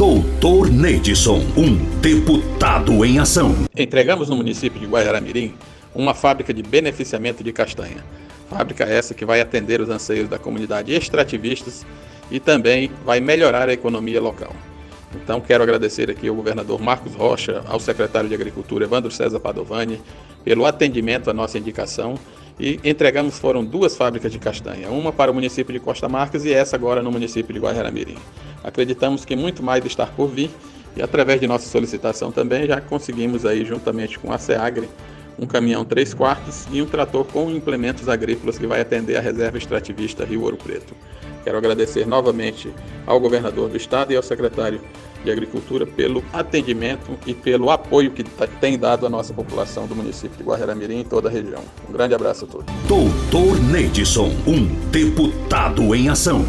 Doutor Neidson, um deputado em ação. Entregamos no município de Guajaramirim uma fábrica de beneficiamento de castanha. Fábrica essa que vai atender os anseios da comunidade extrativistas e também vai melhorar a economia local. Então quero agradecer aqui ao governador Marcos Rocha, ao secretário de Agricultura Evandro César Padovani, pelo atendimento à nossa indicação e entregamos foram duas fábricas de castanha, uma para o município de Costa Marques e essa agora no município de Guajaramirim. Acreditamos que muito mais está por vir e através de nossa solicitação também já conseguimos aí juntamente com a SEAGRE um caminhão 3 quartos e um trator com implementos agrícolas que vai atender a reserva extrativista Rio Ouro Preto. Quero agradecer novamente ao governador do estado e ao secretário de Agricultura pelo atendimento e pelo apoio que tem dado à nossa população do município de Guajaramirim e toda a região. Um grande abraço a todos. Doutor Neidson, um deputado em ação.